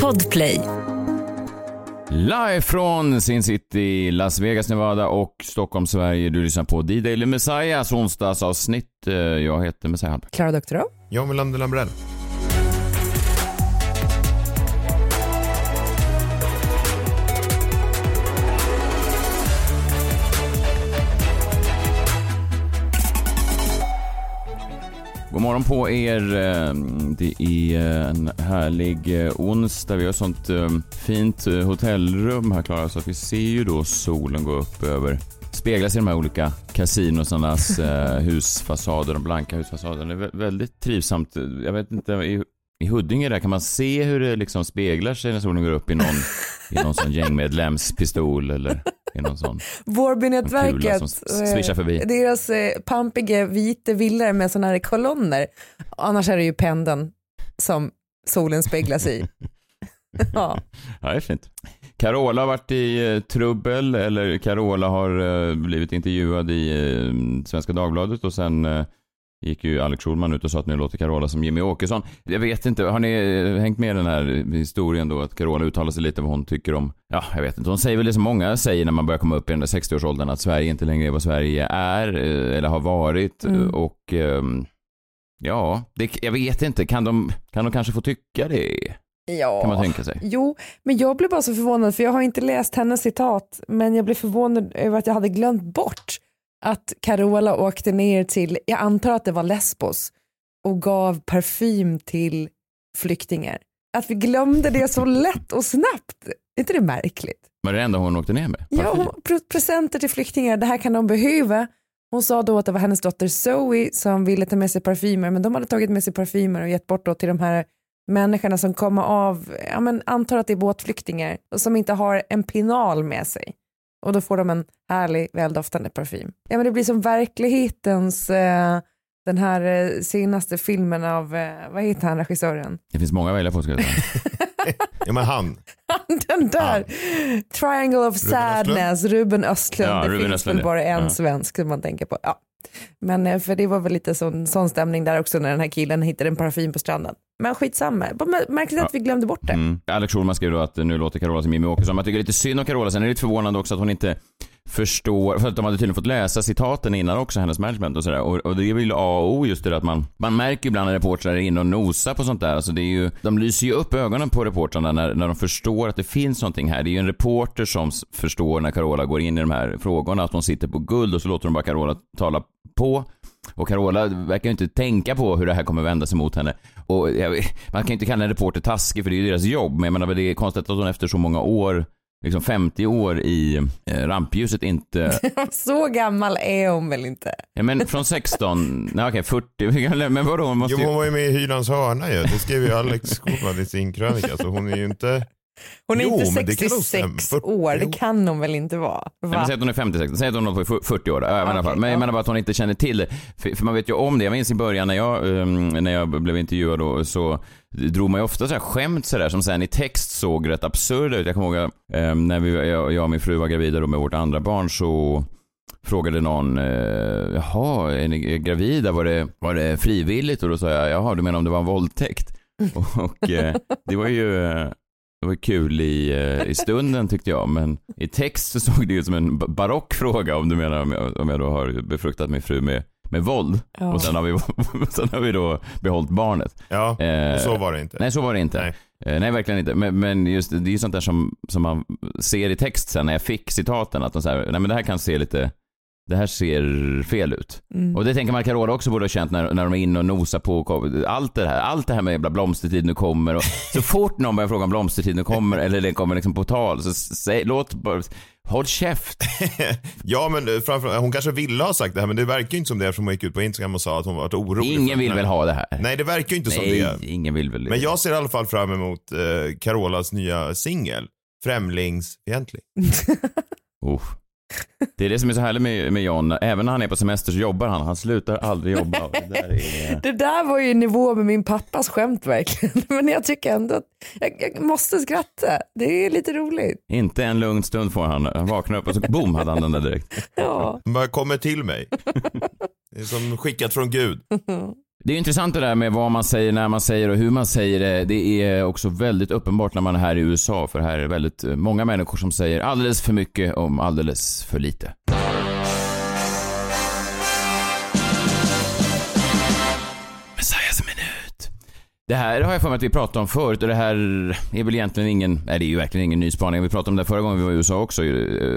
Podplay. Live från Sin City, Las Vegas, Nevada och Stockholm, Sverige. Du lyssnar på D-Daily Messiahs onsdagsavsnitt. Eh, Jag heter Messiah. Klara Doktorow. John Melander Lambrell. God morgon på er. Eh, Det är en härlig eh, onsdag. Vi har sånt eh, fint eh, hotellrum här Klara, så vi ser ju då solen gå upp över speglas i de här olika kasinosarnas eh, husfasader, de blanka husfasaderna. Det är vä- väldigt trivsamt. Jag vet inte, i, i Huddinge där kan man se hur det liksom speglar sig när solen går upp i någon, i någon sån gängmedlems pistol eller i någon sån. Vårbynätverket. som svischar förbi. eh, Deras eh, pampiga vita villor med sådana här kolonner. Annars är det ju pendeln som solen speglas i. ja. Ja, det är fint. Carola har varit i eh, trubbel, eller Carola har eh, blivit intervjuad i eh, Svenska Dagbladet och sen eh, gick ju Alex Schulman ut och sa att nu låter Carola som Jimmy Åkesson. Jag vet inte, har ni eh, hängt med i den här historien då att Carola uttalar sig lite vad hon tycker om, ja, jag vet inte, hon säger väl det som många säger när man börjar komma upp i den där 60-årsåldern att Sverige inte längre är vad Sverige är eh, eller har varit Mm. och ehm, ja, det, jag vet inte, kan de, kan de kanske få tycka det? ja. Kan man tänka sig. Jo, men jag blev bara så förvånad för jag har inte läst hennes citat men jag blev förvånad över att jag hade glömt bort att Carola åkte ner till, jag antar att det var Lesbos och gav parfym till flyktingar. Att vi glömde det så lätt och snabbt, är inte det märkligt? Var det det enda hon åkte ner med? Ja, hon- pre- presenter till flyktingar, det här kan de behöva. Hon sa då att det var hennes dotter Zoe som ville ta med sig parfymer, men de hade tagit med sig parfymer och gett bort då till de här människorna som kommer av, ja men antar att det är båtflyktingar och som inte har en pinal med sig. Och då får de en härlig, väldoftande parfym. Ja men det blir som verklighetens, eh, den här eh, senaste filmen av, eh, vad heter han regissören? Det finns många att välja på ska jag säga. Ja men han. Den där, Triangle of Östlund? Sadness, Ruben Östlund. Ja, det Ruben finns Östlund, väl bara en ja. svensk som man tänker på. Ja. Men eh, för det var väl lite sån, sån stämning där också när den här killen hittade en parfym på stranden. Men skitsamma, märkligt att vi glömde bort det. Mm. Alex Schulman skrev då att nu låter Carola som Jimmy Åkesson. Man tycker lite synd om Carola. Sen är det lite förvånande också att hon inte förstår, för att de hade tydligen fått läsa citaten innan också, hennes management och sådär. Och, och det är väl A och O just det där att man, man märker ju ibland när reportrar är inne och nosar på sånt där. Alltså det är ju, de lyser ju upp ögonen på reportrarna när, när de förstår att det finns någonting här. Det är ju en reporter som förstår när Carola går in i de här frågorna att hon sitter på guld och så låter de bara Carola tala på. Och Carola verkar ju inte tänka på hur det här kommer vända sig mot henne. Och jag, man kan ju inte kalla en reporter taskig för det är ju deras jobb, men jag menar det är konstigt att hon efter så många år, liksom 50 år i eh, rampljuset inte, Så gammal är hon väl inte? ja men från 16, nej okej 40, men vadå hon måste Jo, ju, hon var ju med i Hylands hörna ju. Det skrev ju Alex Schulman i sin krönika. Så hon är ju inte... Hon är Jo, inte men det kan nog 66 stämma. år, det kan hon väl inte vara? Nej, men Va? säg att hon är 56, säg att hon är på 40 år. Menar, Okej, bara- men jag ja. menar bara att hon inte känner till det. För, för man vet ju om det. Jag minns i början när jag, um, när jag blev intervjuad då, så drog man ju ofta så här skämt så där som sen i text såg rätt absurda ut. Jag kommer ihåg um, när vi, jag, jag och min fru var gravida då med vårt andra barn så frågade någon, eh, jaha, är ni gravida? Var det, var det frivilligt? Och då sa jag, jaha, du menar om det var en våldtäkt? Och, och eh, det var ju eh, det var kul i, eh, i stunden tyckte jag, men i text så såg det ut som en ba- barock fråga om du menar om jag, om jag då har befruktat min fru med, med våld. Ja. Och sen har, vi, sen har vi då behållit barnet. Ja, Eh, och så var det inte. Nej, så var det inte. Nej. Nej, nej verkligen inte. Men, men just det, det är ju sånt där som, som man ser i text sen när jag fick citaten, att de säger, nej men det här kan se lite, det här ser fel ut. Mm. Och det tänker man Carola också borde ha känt när, när de är inne och nosar på allt det här. Allt det här med blomstertid nu kommer och så fort någon börjar fråga om blomstertid nu kommer eller det kommer liksom på tal så säg, låt bara, håll käft. ja, men eh, framför, hon kanske ville ha sagt det här, men det verkar ju inte som det eftersom hon gick ut på Instagram och sa att hon var orolig. Ingen vill väl ha det här? Nej, det verkar ju inte som det. Nej, ingen vill väl Men jag ser i alla fall fram emot eh, Carolas nya singel. Främlingsfientlig. Oh. Det är det som är så härligt med, med John. Även när han är på semester så jobbar han. Han slutar aldrig jobba. Det där är... Det där var ju nivå med min pappas skämt verkligen. Men jag tycker ändå att jag, jag måste skratta. Det är lite roligt. Inte en lugn stund får han. Han vaknar upp och så boom hade han den där direkt. Ja. Bara kommer till mig. Det är som skickat från Gud. Det är intressant det där med vad man säger, när man säger och hur man säger det. Det är också väldigt uppenbart när man är här i USA, för här är väldigt eh, många människor som säger alldeles för mycket om alldeles för lite. Messiahs minute. Det här har jag för mig att vi pratade om förut och det här är väl egentligen ingen, nej det är ju verkligen ingen ny spaning. Vi pratade om det förra gången vi var i USA också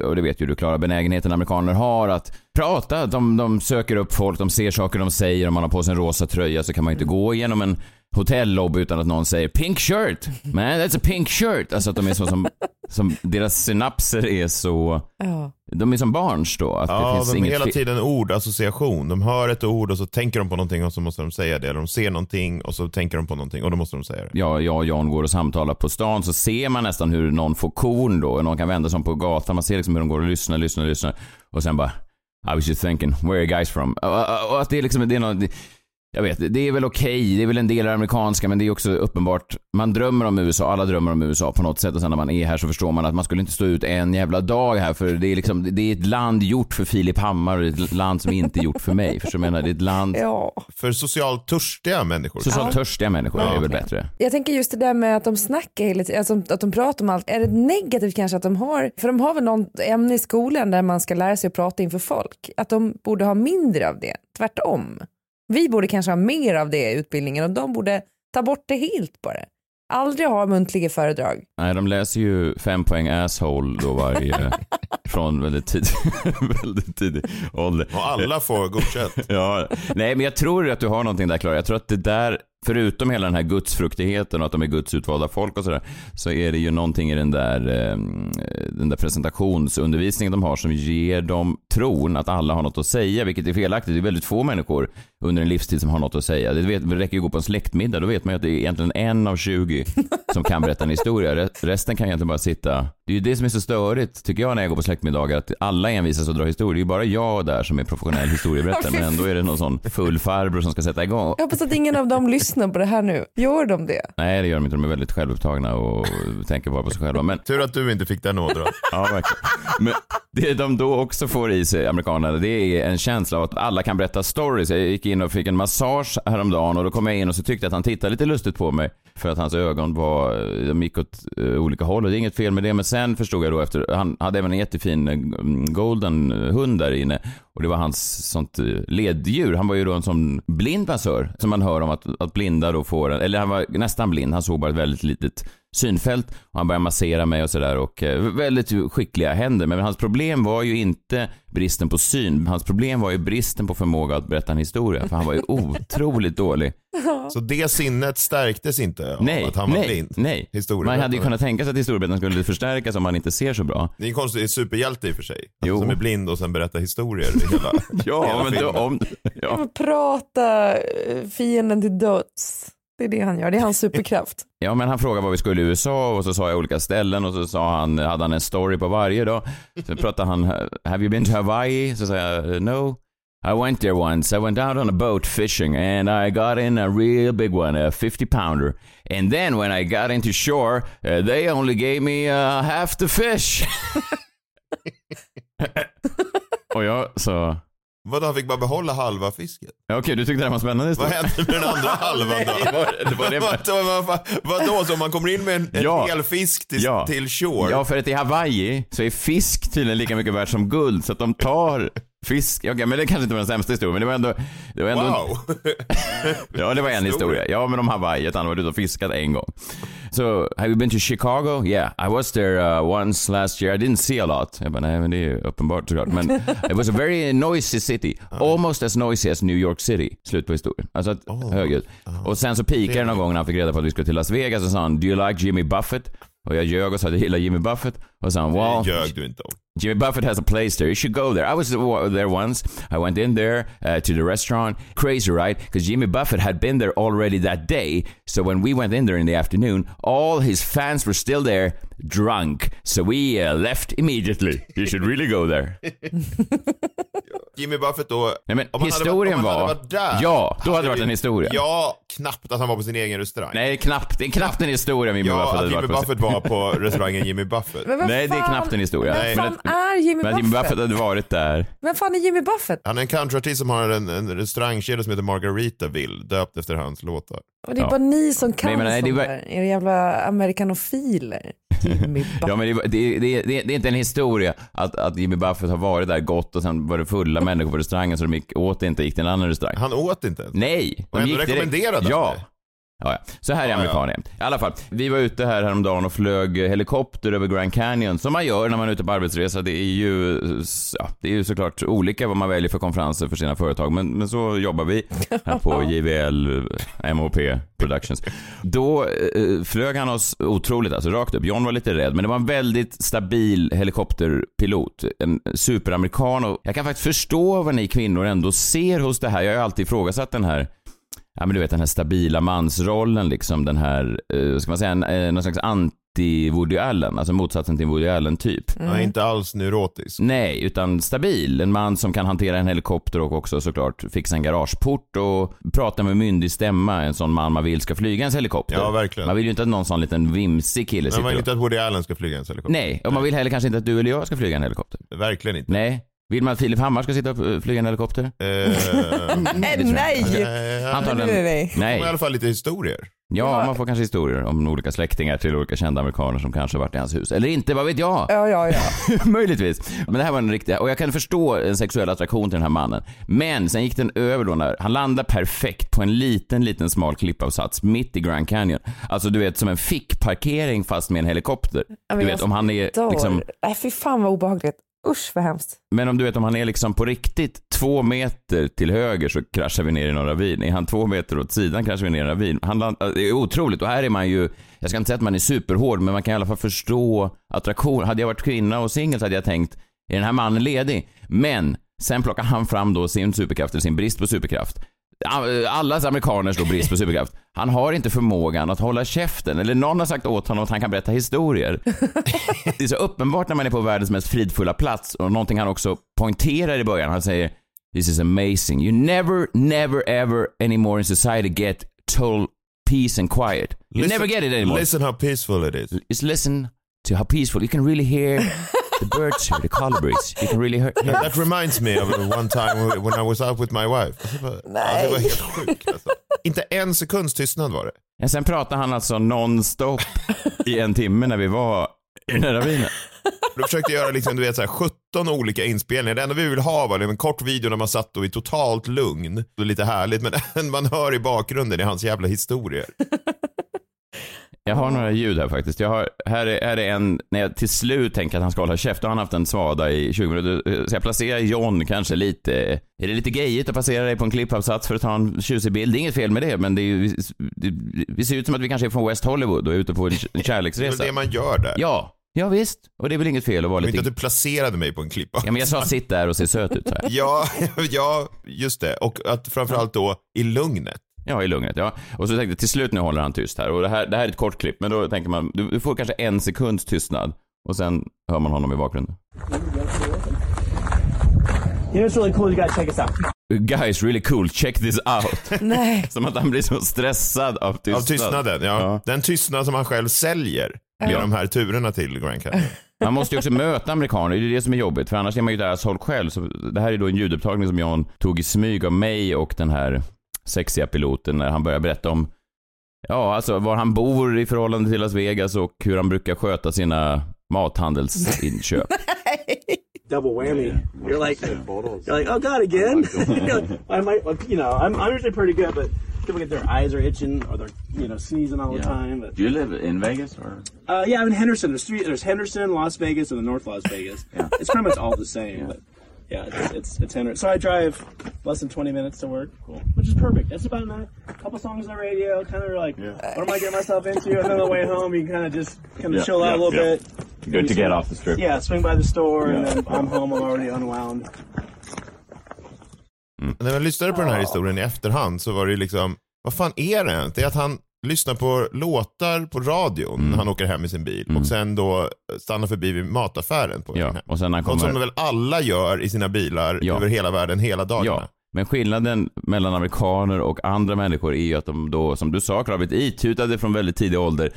och det vet ju du Klara, benägenheten amerikaner har att prata. De, de söker upp folk, de ser saker de säger. Om man har på sig en rosa tröja så kan man ju inte gå igenom en hotellobby utan att någon säger pink shirt. Man, that's a pink shirt. Alltså att de är så som, som deras synapser är så, Ja de är som barns då. Att det Ja, finns de inget hela tiden ordassociation. De hör ett ord och så tänker de på någonting och så måste de säga det. Eller de ser någonting och så tänker de på någonting och då måste de säga det. ja, jag och Jan går och samtalar på stan så ser man nästan hur någon får korn då. Någon kan vända sig om på gatan. Man ser liksom hur de går och lyssnar, lyssnar, lyssnar. Och sen bara I was just thinking, where are you guys from? Och, och, och att det är liksom, det är något, jag vet, det är väl okej, det är väl en del av det amerikanska, men det är också uppenbart, man drömmer om USA, alla drömmer om USA på något sätt och sen när man är här så förstår man att man skulle inte stå ut en jävla dag här för det är liksom, det är ett land gjort för Filip Hammar och det är ett land som inte är gjort för mig. Förstår du vad jag menar? Det är ett land, ja. För socialt törstiga människor. socialt törstiga människor är Ja. väl bättre. Jag tänker just det där med att de snackar hela tiden, alltså att de pratar om allt. Är det negativt kanske att de har, för de har väl något ämne i skolan där man ska lära sig att prata inför folk. Att de borde ha mindre av det, tvärtom. Vi borde kanske ha mer av det i utbildningen och de borde ta bort det helt bara. Aldrig ha muntliga föredrag. Nej, de läser ju fem poäng asshole då varje, från väldigt tidig, väldigt tidig ålder. Och alla får godkänt. Ja, nej men jag tror att du har någonting där Klara. Jag tror att det där, förutom hela den här gudsfruktigheten och att de är Guds utvalda folk och sådär, så är det ju någonting i den där, eh, den där presentationsundervisningen de har som ger dem tron att alla har något att säga, vilket är felaktigt. Det är väldigt få människor under en livstid som har något att säga. Det, vet, det räcker ju att gå på en släktmiddag, då vet man ju att det är egentligen en av 20 som kan berätta en historia. Re- Resten kan egentligen bara sitta. Det är ju det som är så störigt, tycker jag, när jag går på släktmiddagar, att alla envisas att dra historier. Det är ju bara jag där som är professionell historieberättare, men ändå är det någon sån full farbror som ska sätta igång. Jag hoppas att ingen av dem lyssnar på det här nu. Gör de det? Nej, det gör de inte. De är väldigt självupptagna och tänker bara på sig själva. Men, Tur att du inte fick den ådran. ja, verkligen. Men det de då också får i sig, amerikanerna, det är en känsla av att alla kan berätta stories. Jag gick in och fick en massage häromdagen och då kom jag in och så tyckte jag att han tittade lite lustigt på mig. För att hans ögon var, de gick åt eh, olika håll och det är inget fel med det. Men sen förstod jag då efter, han hade även en jättefin eh, golden hund där inne. Och det var hans sånt eh, leddjur. Han var ju då en sån blind massör som man hör om att, att blinda då får, eller han var nästan blind, han såg bara ett väldigt litet synfält och han började massera mig och sådär och eh, väldigt skickliga händer. Men hans problem var ju inte bristen på syn, hans problem var ju bristen på förmåga att berätta en historia. För han var ju otroligt dålig. Så det sinnet stärktes inte av Nej, att han var nej, blind. nej. Man hade ju kunnat tänka sig att historieberättaren skulle förstärkas om man inte ser så bra. Det är en konstig superhjälte i och för sig. Jo. Som är blind och sen berättar historier i hela, Ja, hela men då, filmen. om... Ja. Prata eh, fienden till döds. Det är det han gör, det är hans superkraft. Ja, men han frågade vad vi skulle i USA och så sa jag olika ställen och så sa han, hade han en story på varje då. Så pratade han, have you been to Hawaii? Så sa jag, no. I went there once. I went out on a boat fishing and I got in a real big one, a 50 pounder. And then when I got into shore, uh, they only gave me uh, half the fish. och jag sa, Vadå, han fick bara behålla halva fisken? ja, okej, du tyckte det här var spännande Vad hände med den andra halvan då? var- det var det- Vad- vad- vad- Vadå, så om man kommer in med en, en Ja. hel fisk till, Ja. till shore? Ja, för att i Hawaii så är fisk tydligen lika mycket värt som guld, så att de tar fisk. Okej, men det kanske inte var den sämsta historien, men det var ändå... Det var ändå Wow! Ja, det var en historia. Ja, men om Hawaii, att han var ute och fiskat en gång. So, have you been to Chicago? Yeah, I was there uh, once last year. I didn't see a lot. Jag bara, nej, men det är ju uppenbart såklart. Men it was a very noisy city. Almost as noisy as New York City. Slut på historien. Alltså, att, Oh. högljutt. Och sen så pikade det någon gång när han fick reda på att vi skulle till Las Vegas och sa han, do you like Jimmy Buffett? Och jag ljög och sa att jag gillar Jimmy Buffett. Och sa han, well, Det ljög du inte om. Jimmy Buffett has a place there. You should go there. I was there once. I went in there uh, to the restaurant. Crazy, right? Because Jimmy Buffett had been there already that day. So when we went in there in the afternoon, all his fans were still there, drunk. So we uh, left immediately. You should really go there. Jimmy Buffett då... Nej men om han historien hade, varit- om han var... hade varit där, ja, då hade det varit vi- en historia. Ja, knappt att han var på sin egen restaurang. Nej, knappt. Det är knappt en historia om Jimmy ja, Buffett att hade Jimmy varit på Buffett var på restaurangen Jimmy Buffett. Men vad Nej, det är fan- knappt en historia. Vem Nej, fan men- är Jimmy Men att Jimmy Buffett? Buffett hade varit där. Vem fan är Jimmy Buffett? Han är en countryartist som har en, en restaurangkedja som heter Margaritaville, döpt efter hans låtar. Och det är Ja. bara ni som kan Nej, men nej, det sånt var- där. Era jävla amerikanofiler. Jimmy Buffett. Ja, men det, det, det, det, det är inte en historia att, att Jimmy Buffett har varit där gott och sen var det fulla människor på restaurangen så de gick, åt inte gick till en annan restaurang. Han åt inte ens. Nej, Och de ändå gick direkt. rekommenderade han Ja. Ja, ja. Så här är Ja, amerikaner jämt. I alla fall, vi var ute här häromdagen och flög helikopter över Grand Canyon, som man gör när man är ute på arbetsresa. Det är ju, ja, det är ju såklart olika vad man väljer för konferenser för sina företag, men, men så jobbar vi här på JVL, MOP Productions. Då eh, flög han oss otroligt, alltså rakt upp. John var lite rädd, men det var en väldigt stabil helikopterpilot. En superamerikan och jag kan faktiskt förstå vad ni kvinnor ändå ser hos det här. Jag har ju alltid ifrågasatt den här ja men du vet den här stabila mansrollen liksom, den här, eh, ska man säga, en, eh, någon slags anti-Woody Allen, alltså motsatsen till Woody Allen typ. Mm. Är inte alls neurotisk. Nej, utan stabil. En man som kan hantera en helikopter och också såklart fixa en garageport och prata med myndig stämma. En sån man man vill ska flyga ens helikopter. Ja, verkligen. Man vill ju inte att någon sån liten vimsig kille Men sitter man vill och... inte att Woody Allen ska flyga en helikopter. Nej, och man vill heller kanske inte att du eller jag ska flyga en helikopter. Verkligen inte. Nej. Vill man att Filip Hammar ska sitta och eh, flyga en helikopter? Eh, Nej, nej! Antagligen. Nej, nej, nej. Nej. i alla fall lite historier. Ja, man får kanske historier om olika släktingar till olika kända amerikaner som kanske varit i hans hus. Eller inte, vad vet jag? Ja, ja, ja. Möjligtvis. Men det här var en riktig, och jag kan förstå en sexuell attraktion till den här mannen. Men sen gick den över då när han landade perfekt på en liten, liten smal klippavsats mitt i Grand Canyon. Alltså du vet som en fickparkering fast med en helikopter. Ja, Du vet om han är Dör. liksom, Nej, fy fan vad obehagligt. Usch vad hemskt. men om du vet om han är liksom på riktigt två meter till höger så kraschar vi ner i någon ravin. Är han två meter åt sidan kraschar vi ner i en ravin. Han land, det är otroligt och här är man ju, jag ska inte säga att man är superhård men man kan i alla fall förstå attraktion. Hade jag varit kvinna och singel så hade jag tänkt, är den här mannen ledig? Men sen plockar han fram då sin superkraft, eller sin brist på superkraft. Allas amerikaners då brist på superkraft. Han har inte förmågan att hålla käften, eller någon har sagt åt honom att han kan berätta historier. Det är så uppenbart när man är på världens mest fridfulla plats och någonting han också poängterar i början. Han säger This is amazing. You never, never, ever anymore in society get total peace and quiet. You never get it anymore. Listen how peaceful it is. Just listen to how peaceful. You can really hear the birds here, the colibris. You can really hear... hear That reminds me of one time when I was out with my wife. Alltså, bara- Ja, det var helt sjukt alltså. Inte en sekunds tystnad var det. Ja, sen pratar han alltså non-stop i en timme när vi var i den här ravinen. Då försökte göra liksom, du vet, så här, 17 olika inspelningar. Det enda vi vill ha var en kort video när man satt då i totalt lugn. Det är lite härligt men man hör i bakgrunden i hans jävla historier. Jag har några ljud här faktiskt. Jag har, här, är, här är en, när jag till slut tänker att han ska hålla käft, då har han haft en svada i 20 minuter. Så jag placerar John kanske lite, är det lite gayigt att placera dig på en klippavsats för att ta en tjusig bild? Det är inget fel med det, men det är det, vi ser ut som att vi kanske är från West Hollywood och är ute på en k- Det är kärleksresa. det man gör där. Ja, ja visst. Och det är väl inget fel att vara inte lite... att du placerade mig på en klippa. Ja, men jag sa sitt där och se söt ut. Ja, ja, just det. Och att framförallt då i lugnet. Ja, i lugnet. Ja. Och så tänkte jag till slut nu håller han tyst här. Och det här, det här är ett kort klipp, men då tänker man, du, du får kanske en sekunds tystnad. Och sen hör man honom i bakgrunden. You know what's really cool? You gotta check us out. Guys, really cool, check this out. Nej. Som att han blir så stressad av tystnad. Av tystnaden, ja. Ja. Den tystnad som han själv säljer med Ja. de här turerna till Grand Canyon. Man måste ju också möta amerikaner, det är det som är jobbigt. För annars är man ju deras folk själv. Så det här är då en ljudupptagning som Jan tog i smyg av mig och den här sexiga piloten när han började berätta om Ja, alltså var han bor i förhållande till Las Vegas och hur han brukar sköta sina mathandelsinköp. Double whammy. You're like, you're like, oh god, again. Like, I might, you know, I'm, I'm usually pretty good, but people get their eyes are itching or they're, you know, sneezing all the time. But Do you live in Vegas or? uh, yeah, I'm in Henderson. There's three. There's Henderson, Las Vegas, and the North Las Vegas. Yeah. It's pretty much all the same, but yeah, it's it's, it's Henderson. So I drive less than 20 minutes to work, Cool. which is perfect. That's about a couple songs on the radio, kind of like, what am I getting myself into? And then on the way home, you kind of just kind of Yeah, chill out yeah, a little yeah. bit. Good to get off the strip. Yeah, swing by the store, and then I'm home. I'm already unwound. Mm. När man lyssnade på den här historien i efterhand så var det liksom, vad fan är det ens? Det är att han lyssnar på låtar på radion Mm. när han åker hem i sin bil och sen då stannar förbi vid mataffären på Ja, och sen han Något som kommer... väl alla gör i sina bilar Ja. över hela världen hela dagarna. Ja, men skillnaden mellan amerikaner och andra människor är ju att de då, som du sa, har blivit itutade från väldigt tidig ålder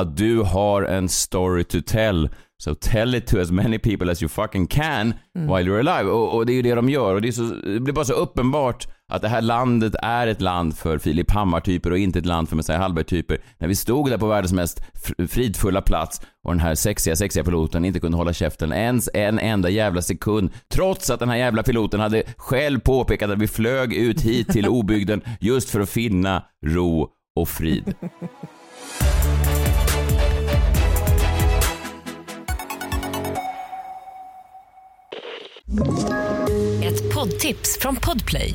att du har en story to tell. So tell it to as many people as you fucking can while you're alive. Och, och det är ju det de gör. Och det, är så, det blir bara så uppenbart att det här landet är ett land för Filip Hammar-typer och inte ett land för Messiah Hallberg-typer. När vi stod där på världens mest fridfulla plats och den här sexiga, sexiga piloten inte kunde hålla käften ens en enda jävla sekund. Trots att den här jävla piloten hade själv påpekat att vi flög ut hit till obygden just för att finna ro och frid. Ett poddtips från Podplay.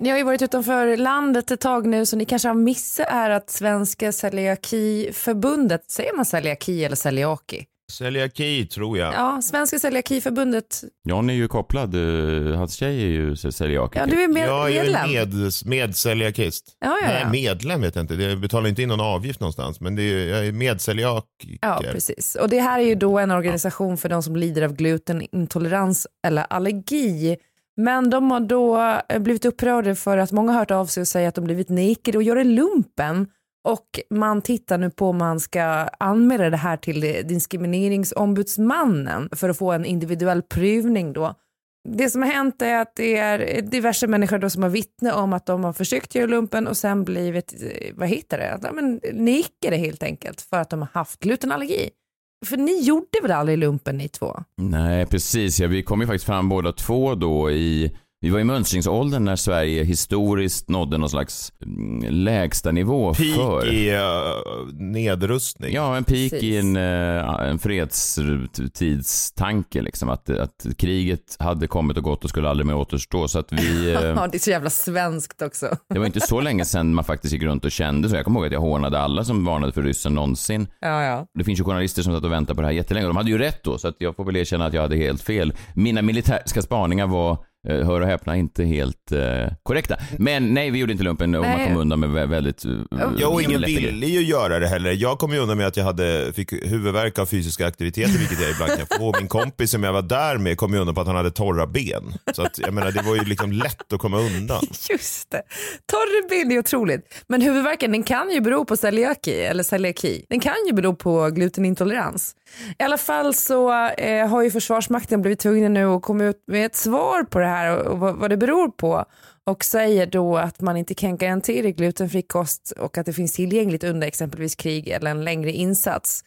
Ni har ju varit utanför landet ett tag nu så ni kanske har missat är att Svenska Celiakiförbundet, säger man celiaki eller celiaki? Celiaki tror jag. Ja, Svenska Celiakiförbundet, John är ju kopplad, eh, hans tjej är ju celiakiker. ja du är med, jag är medlem. med, medceliakist. Ja, ja, Nej, ja. medlem vet jag inte. Jag betalar inte in någon avgift någonstans. Men det är, jag är medceliakiker. Ja, precis. Och det här är ju då en organisation för de som lider av glutenintolerans eller allergi. Men de har då eh, blivit upprörda för att många har hört av sig och säger att de blivit nekade och göra lumpen. Och man tittar nu på om man ska anmäla det här till diskrimineringsombudsmannen för att få en individuell prövning då. Det som har hänt är att det är diverse människor då som har vittne om att de har försökt göra lumpen och sen blivit, eh, vad heter det, ja, men nekade helt enkelt för att de har haft glutenallergi. För ni gjorde väl aldrig lumpen ni två? Nej, precis. Ja, vi kom ju faktiskt fram båda två då i vi var i mönstringsåldern när Sverige historiskt nådde någon slags mm, lägsta nivå Peak för... i uh, nedrustning. Ja, en peak Precis. i en, eh, en fredstidstanke liksom. Att, att kriget hade kommit och gått och skulle aldrig mer återstå. Så att vi... eh, Ja, det är så jävla svenskt också. Det var inte så länge sedan man faktiskt gick runt och kände så. Jag kommer ihåg att jag hånade alla som varnade för ryssen någonsin. Ja, ja. Det finns ju journalister som satt och väntade på det här jättelänge och de hade ju rätt då, så att jag får väl erkänna att jag hade helt fel. Mina militäriska spaningar var, eh, hör och häpna, inte helt eh, korrekta. Men nej, vi gjorde inte lumpen och man Nej. kom undan med vä- väldigt... eh, Jag och ingen ville ju göra det heller. Jag kom ju undan med att jag hade, fick huvudvärk av fysiska aktiviteter, vilket jag ibland kan få. Min kompis som jag var där med kom ju undan på att han hade torra ben. Så att, jag menar, det var ju liksom lätt att komma undan. Just det. Torre ben är otroligt. Men huvudvärken den kan ju bero på celiaki eller celiaki. Den kan ju bero på glutenintolerans. I alla fall så eh, har ju Försvarsmakten blivit tvungna nu att komma ut med ett svar på det här och, och vad, det beror på. Och säger då att man inte kan garantera glutenfri kost och att det finns tillgängligt under exempelvis krig eller en längre insats.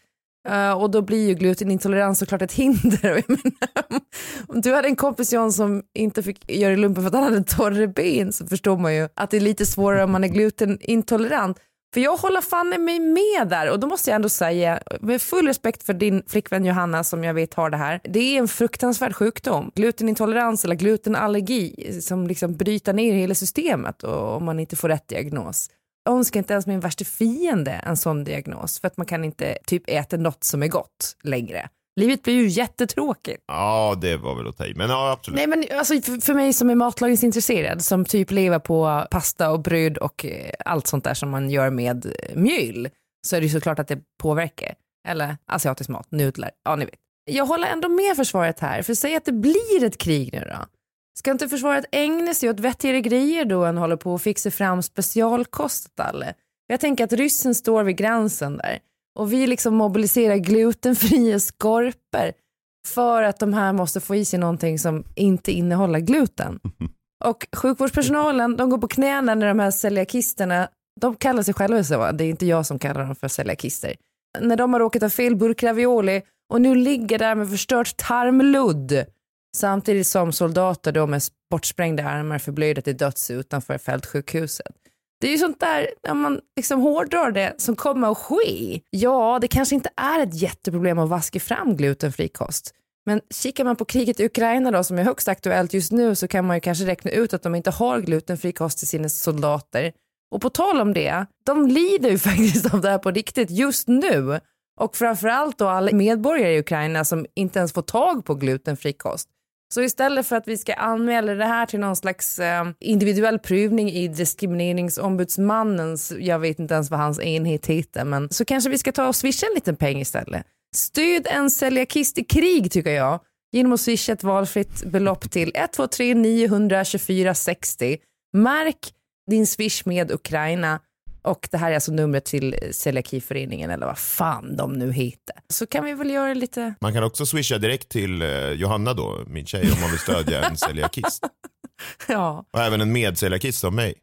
Uh, och då blir ju glutenintolerans såklart ett hinder. Jag menar, om du hade en kompis John som inte fick göra lumpen för att han hade torra ben så förstår man ju att det är lite svårare om man är glutenintolerant. För jag håller fan i mig med där och då måste jag ändå säga med full respekt för din flickvän Johanna som jag vet har det här. Det är en fruktansvärd sjukdom. Glutenintolerans eller glutenallergi som liksom bryter ner hela systemet och om man inte får rätt diagnos. Jag önskar inte ens min värsta fiende en sån diagnos för att man kan inte typ äta något som är gott längre. Livet blir ju jättetråkigt. Ja, det var väl att ta i. Men ja, absolut. Nej men alltså för, för mig som är matlagningsintresserad som typ lever på pasta och bröd och eh, allt sånt där som man gör med eh, mjöl så är det ju såklart att det påverkar. Eller asiatisk mat, nudlar, ja ni vet. Jag håller ändå med försvaret här, för säg att det blir ett krig nu då. Ska inte försvaret ägna sig åt vettigare grejer då än håller på att fixa fram specialkost? Jag tänker att ryssen står vid gränsen där och vi liksom mobiliserar glutenfria skorpor för att de här måste få i sig någonting som inte innehåller gluten. Och sjukvårdspersonalen, de går på knäna när de här celiakisterna, de kallar sig själva så, det är inte jag som kallar dem för celiakister. När de har råkat ha fel burk ravioli och nu ligger där med förstört tarmludd Samtidigt som soldater då med bortsprängda armar förblöjda till döds utanför fältsjukhuset. Det är ju sånt där, om man liksom hårdrar det, som kommer att ske. Ja, det kanske inte är ett jätteproblem att vaska fram glutenfri kost. Men kikar man på kriget i Ukraina då, som är högst aktuellt just nu, så kan man ju kanske räkna ut att de inte har glutenfri kost till sina soldater. Och på tal om det, de lider ju faktiskt av det här på riktigt just nu. Och framförallt då alla medborgare i Ukraina som inte ens får tag på glutenfri kost. Så istället för att vi ska anmäla det här till någon slags eh, individuell prövning i diskrimineringsombudsmannens, jag vet inte ens vad hans enhet heter, men så kanske vi ska ta och swisha en liten peng istället. Stöd en celiakist i krig tycker jag genom att swisha ett valfritt belopp till 123 924 60. Märk din swish med Ukraina och det här är alltså numret till celiakiföreningen eller vad fan de nu heter. Så kan vi väl göra lite... Man kan också swisha direkt till eh, Johanna då, min tjej, om man vill stödja en celiakist. Ja, Och även en medceliakist som mig.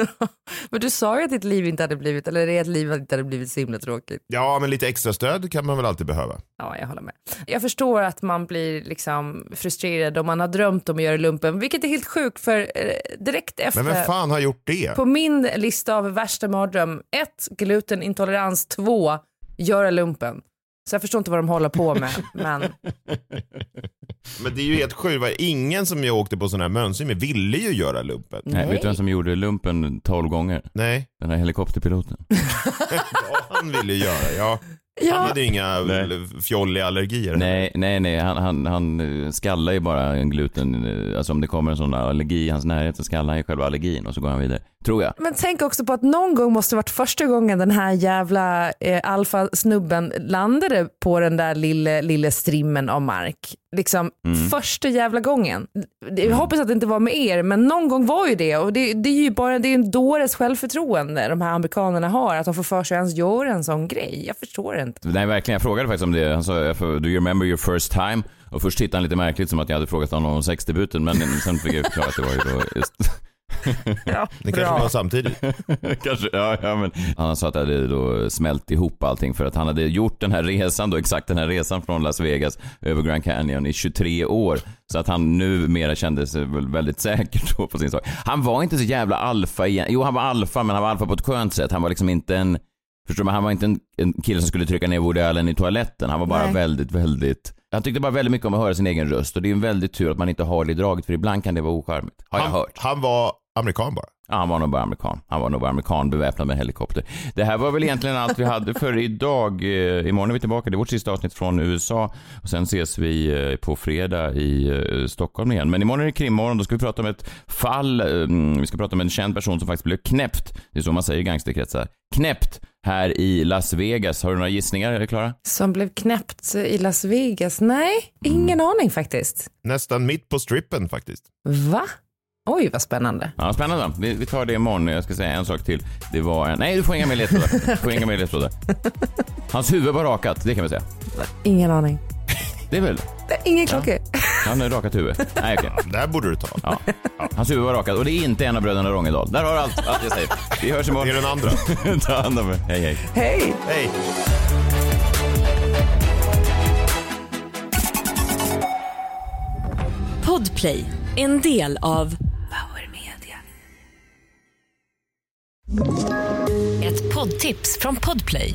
men du sa ju att ditt liv inte hade blivit, eller ert liv inte hade blivit så himla tråkigt. Ja, men lite extra stöd kan man väl alltid behöva. Ja, jag håller med. Jag förstår att man blir liksom frustrerad om man har drömt om att göra lumpen, vilket är helt sjukt för eh, direkt efter Men vem fan har gjort det? på min lista av värsta mardröm, ett, glutenintolerans, två, göra lumpen. Så jag förstår inte vad de håller på med, men Men det är ju helt sjukt. Ingen som jag åkte på sån här mönstring med ville ju göra lumpen. Nej. Vet du vem som gjorde lumpen 12 gånger? Nej, Den här helikopterpiloten. ja, han ville göra, ja. Han ja, hade inga Nej. fjolliga allergier. Nej, nej, nej. Han, han, han eh, skallar ju bara en gluten... eh, Alltså om det kommer en sån allergi i hans närhet så skallar han ju själva allergin och så går han vidare. Tror jag. men tänk också på att någon gång måste varit första gången den här jävla eh, alfasnubben landade på den där lille, lille strimmen av mark. Liksom första jävla gången. Jag hoppas att det inte var med er, men någon gång var ju det och det, det är ju bara det är en dåres självförtroende de här amerikanerna har, att de får för sig att ens göra en sån grej. Jag förstår det inte. Nej, verkligen. Jag frågade faktiskt om det. Han sa, do you remember your first time? Och först tittade han lite märkligt som att jag hade frågat honom om sexdebuten, men sen fick jag förklara att det var ju då just... Ja, Det kanske var samtidigt. Kanske, ja, ja, men han sa att det hade då smält ihop allting för att han hade gjort den här resan då, exakt den här resan från Las Vegas över Grand Canyon i 23 år. Så att han numera kände sig väl väldigt säker då på sin sak. Han var inte så jävla alfa igen. Jo, han var alfa, men han var alfa på ett skönt sätt. Han var liksom inte en, förstår man, han var inte en, en kille som skulle trycka ner Woody Allen i toaletten. Han var bara Nej. väldigt, väldigt han tyckte bara väldigt mycket om att höra sin egen röst och det är en väldigt tur att man inte har det i draget för ibland kan det vara ocharmigt. Har jag Han, hört. han var amerikan bara. Ja, han var nog bara amerikan. Han var nog bara amerikan beväpnad med helikopter. Det här var väl egentligen allt vi hade för idag. Eh, Imorgon är vi tillbaka. Det är vårt sista avsnitt från USA. Och sen ses vi eh, på fredag i eh, Stockholm igen. Men imorgon är det krimmorgon. Då ska vi prata om ett fall. eh, Vi ska prata om en känd person som faktiskt blev knäppt. Det är så man säger i gangsterkretsar. Knäppt här i Las Vegas. Har du några gissningar? Klara? Som blev knäppt i Las Vegas? Nej, ingen aning faktiskt. Nästan mitt på strippen faktiskt. Va? Oj, vad spännande. Ja, spännande. Vi, vi tar det imorgon. Jag ska säga en sak till. Det var en... Nej, du får inga mer ledtrådar. Du får inga mer ledtrådar. Hans huvud var rakat, det kan vi säga. Ingen aning. Det är väl... Ingen klocka. Han har rakat huvud. Nej, okej. Det här borde du ta. Ja. Hans huvud var rakat och det är inte en av bröderna Rångedal. Där har du allt, allt jag säger. Vi hörs Det är imorgon. den andra. Ta hand om er. Hej, hej. Hej! Hej. Podplay, en del av Power Media. Ett poddtips från Podplay.